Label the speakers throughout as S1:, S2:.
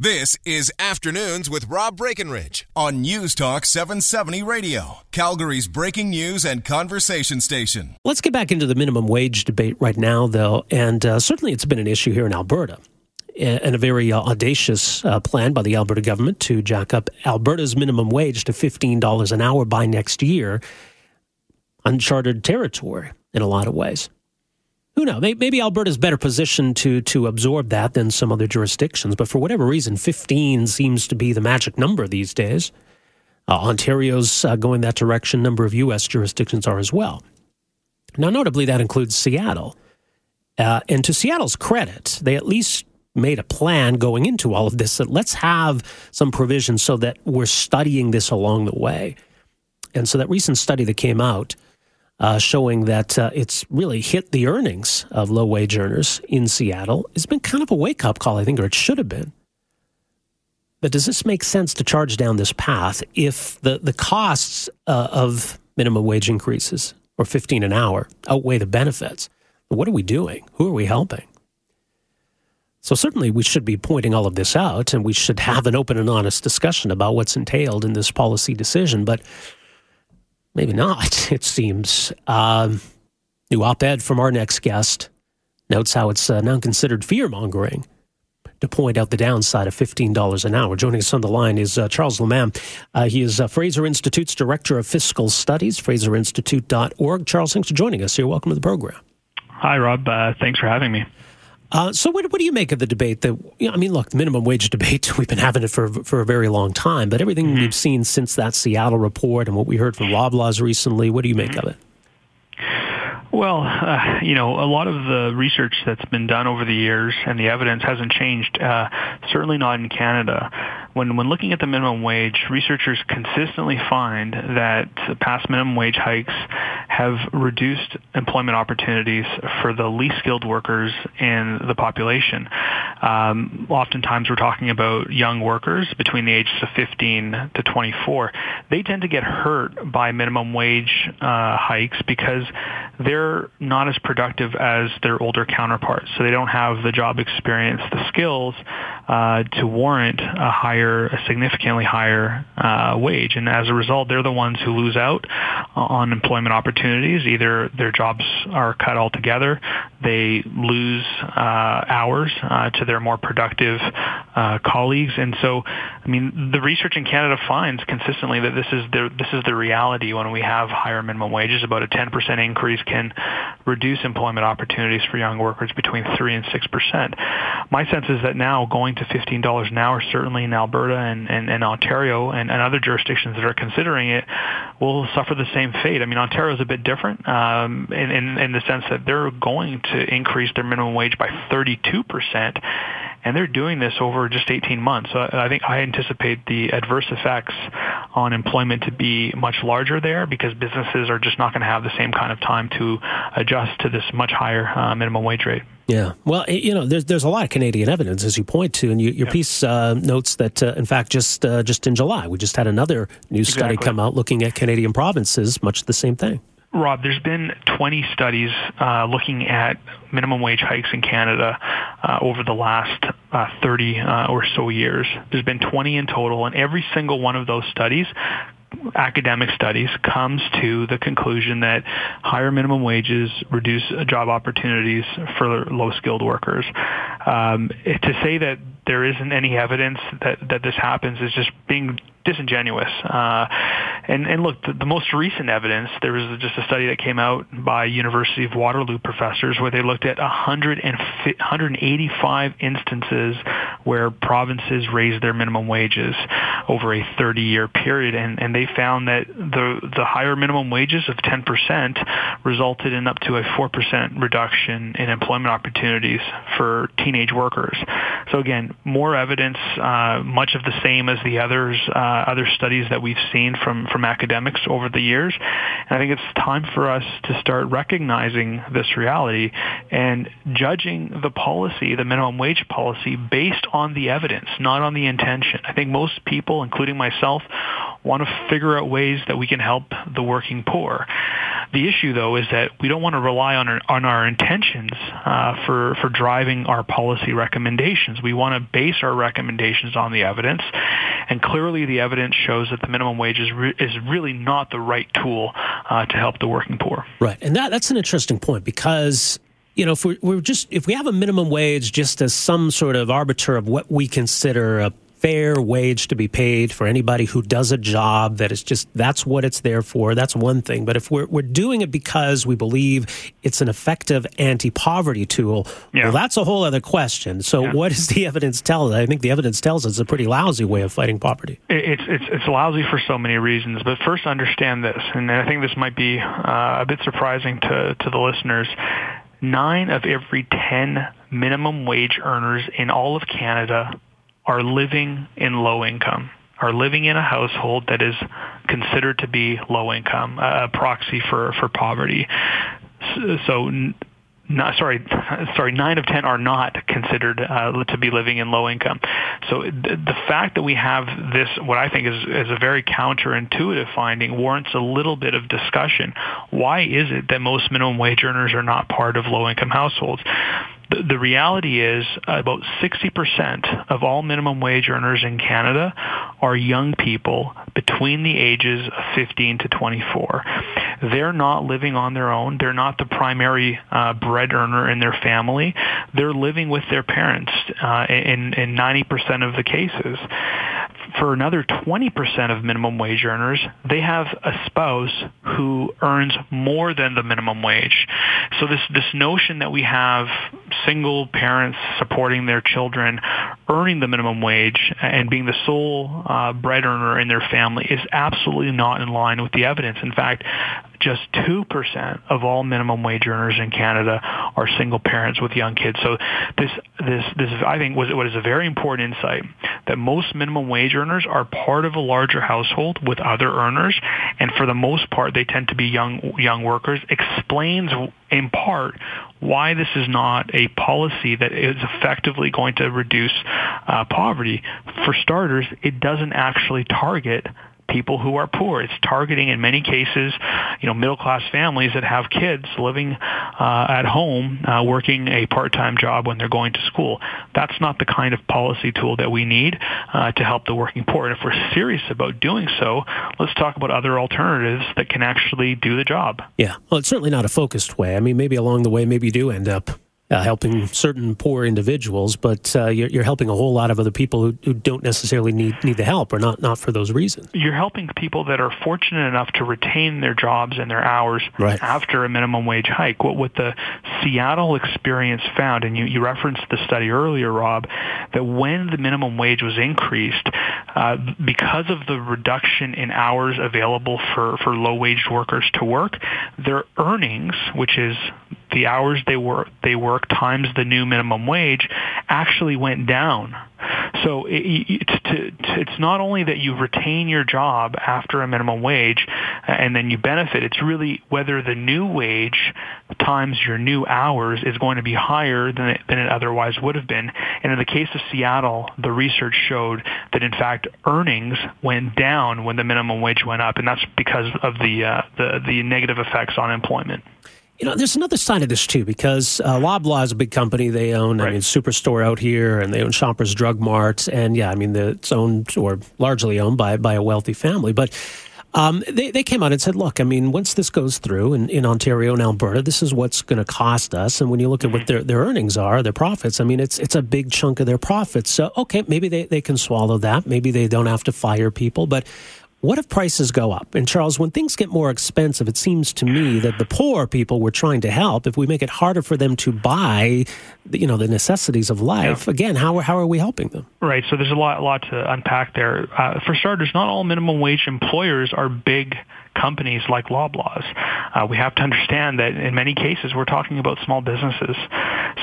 S1: This is Afternoons with Rob Breckenridge on News Talk 770 Radio, Calgary's breaking news and conversation station.
S2: Let's get back into the minimum wage debate right now, though, and uh, certainly it's been an issue here in Alberta. And a very uh, audacious uh, plan by the Alberta government to jack up Alberta's minimum wage to $15 an hour by next year. Uncharted territory in a lot of ways who knows? Maybe Alberta's better positioned to to absorb that than some other jurisdictions. But for whatever reason, 15 seems to be the magic number these days. Uh, Ontario's uh, going that direction. Number of U.S. jurisdictions are as well. Now, notably, that includes Seattle. Uh, and to Seattle's credit, they at least made a plan going into all of this that let's have some provision so that we're studying this along the way. And so that recent study that came out uh, showing that uh, it's really hit the earnings of low wage earners in Seattle. It's been kind of a wake up call, I think, or it should have been. But does this make sense to charge down this path if the, the costs uh, of minimum wage increases or 15 an hour outweigh the benefits? What are we doing? Who are we helping? So, certainly, we should be pointing all of this out and we should have an open and honest discussion about what's entailed in this policy decision. But Maybe not, it seems. Um, new op ed from our next guest notes how it's uh, now considered fear mongering to point out the downside of $15 an hour. Joining us on the line is uh, Charles Lammam. Uh, he is uh, Fraser Institute's Director of Fiscal Studies, fraserinstitute.org. Charles, thanks for joining us here. Welcome to the program.
S3: Hi, Rob. Uh, thanks for having me.
S2: Uh, so, what, what, do you make of the debate? That you know, I mean, look, the minimum wage debate. We've been having it for for a very long time, but everything mm-hmm. we've seen since that Seattle report and what we heard from Loblaws recently, what do you make mm-hmm. of it?
S3: Well, uh, you know, a lot of the research that's been done over the years and the evidence hasn't changed. Uh, certainly not in Canada when, when looking at the minimum wage, researchers consistently find that past minimum wage hikes have reduced employment opportunities for the least skilled workers in the population. Um, oftentimes we're talking about young workers between the ages of 15 to 24. They tend to get hurt by minimum wage uh, hikes because they're not as productive as their older counterparts. So they don't have the job experience, the skills uh, to warrant a higher, a significantly higher uh, wage, and as a result, they're the ones who lose out on employment opportunities. Either their jobs are cut altogether, they lose uh, hours uh, to their more productive uh, colleagues, and so, I mean, the research in Canada finds consistently that this is the this is the reality when we have higher minimum wages. About a 10% increase can reduce employment opportunities for young workers between three and six percent. My sense is that now going to $15 an hour, certainly in Alberta and, and, and Ontario and, and other jurisdictions that are considering it, will suffer the same fate. I mean, Ontario is a bit different um, in, in, in the sense that they're going to increase their minimum wage by 32% and they're doing this over just 18 months. So I think I anticipate the adverse effects on employment to be much larger there because businesses are just not going to have the same kind of time to adjust to this much higher uh, minimum wage rate.
S2: Yeah, well, you know, there's there's a lot of Canadian evidence as you point to, and you, your piece uh, notes that, uh, in fact, just uh, just in July, we just had another new study come out looking at Canadian provinces, much the same thing.
S3: Rob, there's been 20 studies uh, looking at minimum wage hikes in Canada uh, over the last uh, 30 uh, or so years. There's been 20 in total, and every single one of those studies academic studies comes to the conclusion that higher minimum wages reduce job opportunities for low skilled workers. Um, to say that there isn't any evidence that, that this happens is just being disingenuous. Uh, and, and look, the, the, most recent evidence, there was just a study that came out by University of Waterloo professors where they looked at 100 and 185 instances where provinces raised their minimum wages over a 30-year period, and, and they found that the the higher minimum wages of 10% resulted in up to a 4% reduction in employment opportunities for teenage workers. So again, more evidence, uh, much of the same as the others, uh, other studies that we've seen from from academics over the years. And I think it's time for us to start recognizing this reality and judging the policy, the minimum wage policy, based on the evidence, not on the intention. I think most people, including myself, want to figure out ways that we can help the working poor. The issue, though, is that we don't want to rely on our, on our intentions uh, for, for driving our policy recommendations. We want to base our recommendations on the evidence, and clearly the evidence shows that the minimum wage is, re- is really not the right tool uh, to help the working poor.
S2: Right, and that, that's an interesting point because you know, if we're, we're, just if we have a minimum wage just as some sort of arbiter of what we consider a fair wage to be paid for anybody who does a job that is just that's what it's there for. That's one thing. But if we're, we're doing it because we believe it's an effective anti-poverty tool yeah. well that's a whole other question. So yeah. what does the evidence tell us? I think the evidence tells us it's a pretty lousy way of fighting poverty.
S3: It's, it's, it's lousy for so many reasons but first understand this and i think this might be uh, a bit surprising to, to the listeners. Nine of every ten minimum wage earners in all of canada are living in low income, are living in a household that is considered to be low income, a proxy for, for poverty. So, not, sorry, sorry, nine of ten are not considered uh, to be living in low income. So the, the fact that we have this, what I think is, is a very counterintuitive finding, warrants a little bit of discussion. Why is it that most minimum wage earners are not part of low income households? The, reality is about 60% of all minimum wage earners in Canada are young people between the ages of 15 to 24. They're not living on their own. They're not the primary uh, bread earner in their family. They're living with their parents uh, in, in 90% of the cases for another 20% of minimum wage earners, they have a spouse who earns more than the minimum wage. So this, this notion that we have single parents supporting their children, earning the minimum wage, and being the sole uh, bread earner in their family is absolutely not in line with the evidence. In fact, just 2% of all minimum wage earners in Canada are single parents with young kids. So this, this, this I think was what is a very important insight that most minimum wage earners are part of a larger household with other earners, and for the most part, they tend to be young, young workers, explains in part why this is not a policy that is effectively going to reduce uh, poverty. For starters, it doesn't actually target people who are poor. It's targeting, in many cases, you know, middle class families that have kids living uh, at home, uh, working a part time job when they're going to school. That's not the kind of policy tool that we need uh, to help the working poor. And if we're serious about doing so, let's talk about other alternatives that can actually do the job.
S2: Yeah, well, it's certainly not a focused way. I mean, maybe along the way, maybe you do end up uh, helping certain poor individuals, but uh, you're, you're, helping a whole lot of other people who, who, don't necessarily need, need the help or not, not for those reasons.
S3: You're helping people that are fortunate enough to retain their jobs and their hours right. after a minimum wage hike. What, what the Seattle experience found, and you, you referenced the study earlier, Rob, that when the minimum wage was increased, uh, because of the reduction in hours available for, for low-wage workers to work, their earnings, which is the hours they work they work times the new minimum wage actually went down. So it, it's, to, it's not only that you retain your job after a minimum wage and then you benefit. It's really whether the new wage times your new hours is going to be higher than it, than it otherwise would have been. And in the case of Seattle, the research showed that in fact earnings went down when the minimum wage went up, and that's because of the uh, the, the negative effects on employment.
S2: You know, there's another side of this too, because uh, Loblaw is a big company. They own, right. I mean, Superstore out here, and they own Shoppers Drug Mart, and yeah, I mean, it's owned or largely owned by by a wealthy family. But Um, they, they came out and said, look, I mean, once this goes through in, in Ontario and Alberta, this is what's going to cost us. And when you look at what their, their earnings are, their profits, I mean, it's it's a big chunk of their profits. So, okay, maybe they, they can swallow that. Maybe they don't have to fire people. But what if prices go up? And Charles, when things get more expensive, it seems to me that the poor people we're trying to help, if we make it harder for them to buy, you know, the necessities of life, yeah. again, how, how are we helping them?
S3: Right. So there's a lot, a lot to unpack there. Uh, for starters, not all minimum wage employers are big companies like Loblaws. Uh, we have to understand that in many cases we're talking about small businesses,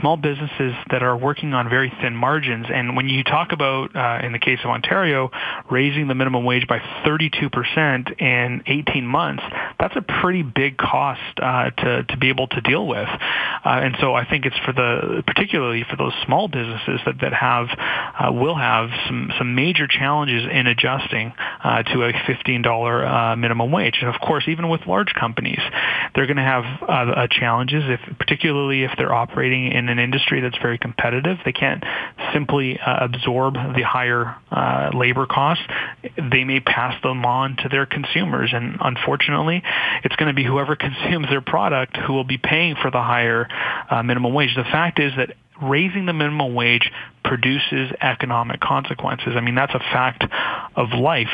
S3: small businesses that are working on very thin margins. And when you talk about, uh, in the case of Ontario, raising the minimum wage by 32% in 18 months, that's a pretty big cost uh, to to be able to deal with. Uh, and so I think it's for the particularly for those small businesses that that have uh, will have some some major challenges in adjusting uh, to a $15 minimum wage. And of course, even with large companies, they're going to have uh, challenges, if particularly if they're operating in an industry that's very competitive. They can't simply uh, absorb the higher uh, labor costs. They may pass them on to their consumers, and unfortunately, it's going to be whoever consumes their product who will be paying for the higher uh, minimum wage. The fact is that raising the minimum wage produces economic consequences. I mean, that's a fact of life.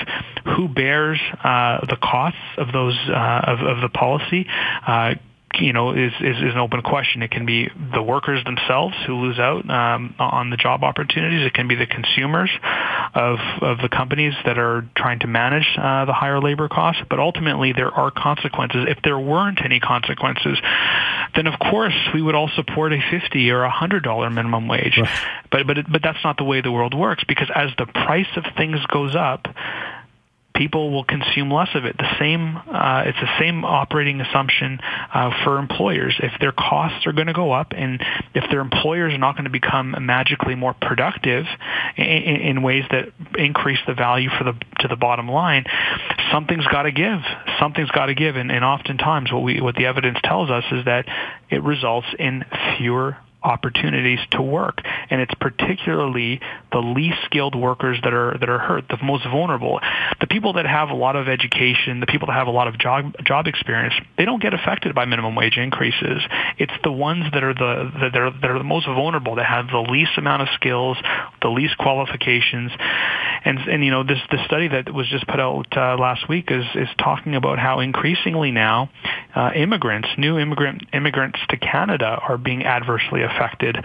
S3: Who bears uh, the costs of those uh, of, of the policy? Uh, you know, is, is, is an open question. It can be the workers themselves who lose out um, on the job opportunities. It can be the consumers of, of the companies that are trying to manage uh, the higher labor costs. But ultimately, there are consequences. If there weren't any consequences, then of course we would all support a fifty or a hundred dollar minimum wage. Right. But but but that's not the way the world works because as the price of things goes up, people will consume less of it. The same, uh, it's the same operating assumption uh, for employers. If their costs are going to go up, and if their employers are not going to become magically more productive in, in, ways that increase the value for the to the bottom line, something's got to give. Something's got to give, and, and oftentimes what we what the evidence tells us is that it results in fewer opportunities to work. And it's particularly the least skilled workers that are that are hurt, the most vulnerable. The people that have a lot of education, the people that have a lot of job job experience, they don't get affected by minimum wage increases. It's the ones that are the that are that are the most vulnerable that have the least amount of skills, the least qualifications. And and you know this the study that was just put out uh, last week is is talking about how increasingly now uh, immigrants, new immigrant immigrants to Canada are being adversely affected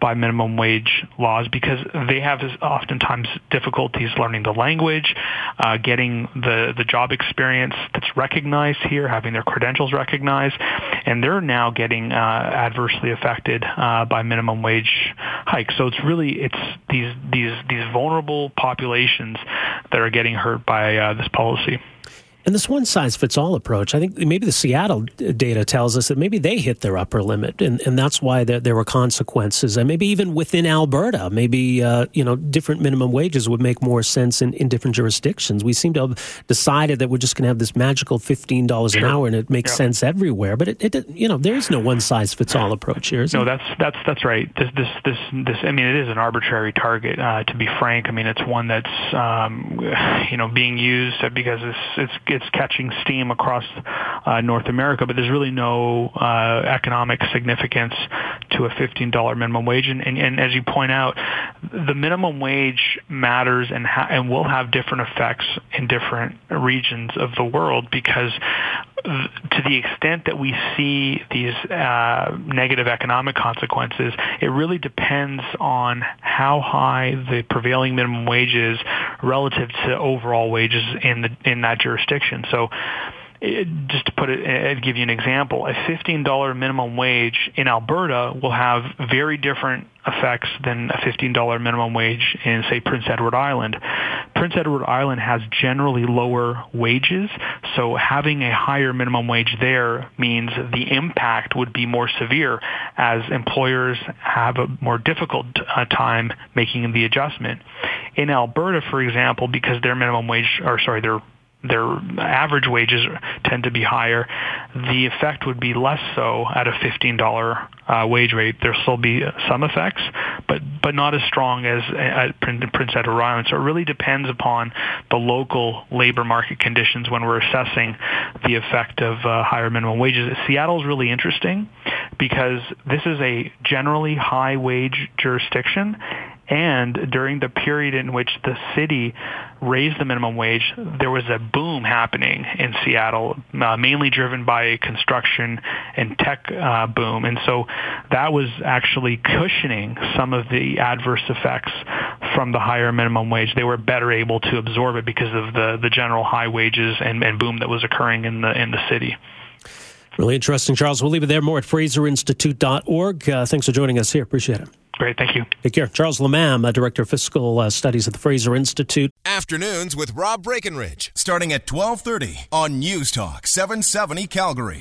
S3: by minimum wage laws because they have oftentimes difficulties learning the language, uh, getting the, the job experience that's recognized here, having their credentials recognized, and they're now getting uh, adversely affected uh, by minimum wage hikes. So it's really it's these these these vulnerable populations that are getting hurt by uh, this policy.
S2: And this one size fits all approach, I think maybe the Seattle data tells us that maybe they hit their upper limit, and, and that's why there, there were consequences. And maybe even within Alberta, maybe uh, you know different minimum wages would make more sense in, in different jurisdictions. We seem to have decided that we're just going to have this magical fifteen dollars an hour, and it makes yeah. sense everywhere. But it, it, you know there is no one size fits all approach here.
S3: no, that's that's that's right. This this this this. I mean, it is an arbitrary target. Uh, to be frank, I mean it's one that's um, you know being used because it's it's it's catching steam across uh, North America, but there's really no uh, economic significance to a $15 minimum wage. And, and, and, as you point out, the minimum wage matters and, ha- and will have different effects in different regions of the world because to the extent that we see these uh, negative economic consequences, it really depends on how high the prevailing minimum wage is relative to overall wages in the in that jurisdiction. So it, just to put it, I'd give you an example. A $15 minimum wage in Alberta will have very different effects than a $15 minimum wage in, say, Prince Edward Island. Prince Edward Island has generally lower wages, so having a higher minimum wage there means the impact would be more severe as employers have a more difficult uh, time making the adjustment. In Alberta, for example, because their minimum wage, or sorry, their their average wages tend to be higher, the effect would be less so at a $15 uh, wage rate, there'll still be some effects, but but not as strong as at Prince Edward Island. So it really depends upon the local labor market conditions when we're assessing the effect of uh, higher minimum wages. Seattle is really interesting because this is a generally high wage jurisdiction and during the period in which the city raised the minimum wage, there was a boom happening in Seattle, uh, mainly driven by a construction and tech uh, boom. And so that was actually cushioning some of the adverse effects from the higher minimum wage. They were better able to absorb it because of the, the general high wages and, and boom that was occurring in the in the city.
S2: Really interesting, Charles. We'll leave it there. More at FraserInstitute.org. Uh, thanks for joining us here. Appreciate it.
S3: Great, thank you.
S2: Take care. Charles Lammam, Director of Fiscal uh, Studies at the Fraser Institute.
S1: Afternoons with Rob Breckenridge, starting at 1230 on News Talk 770 Calgary.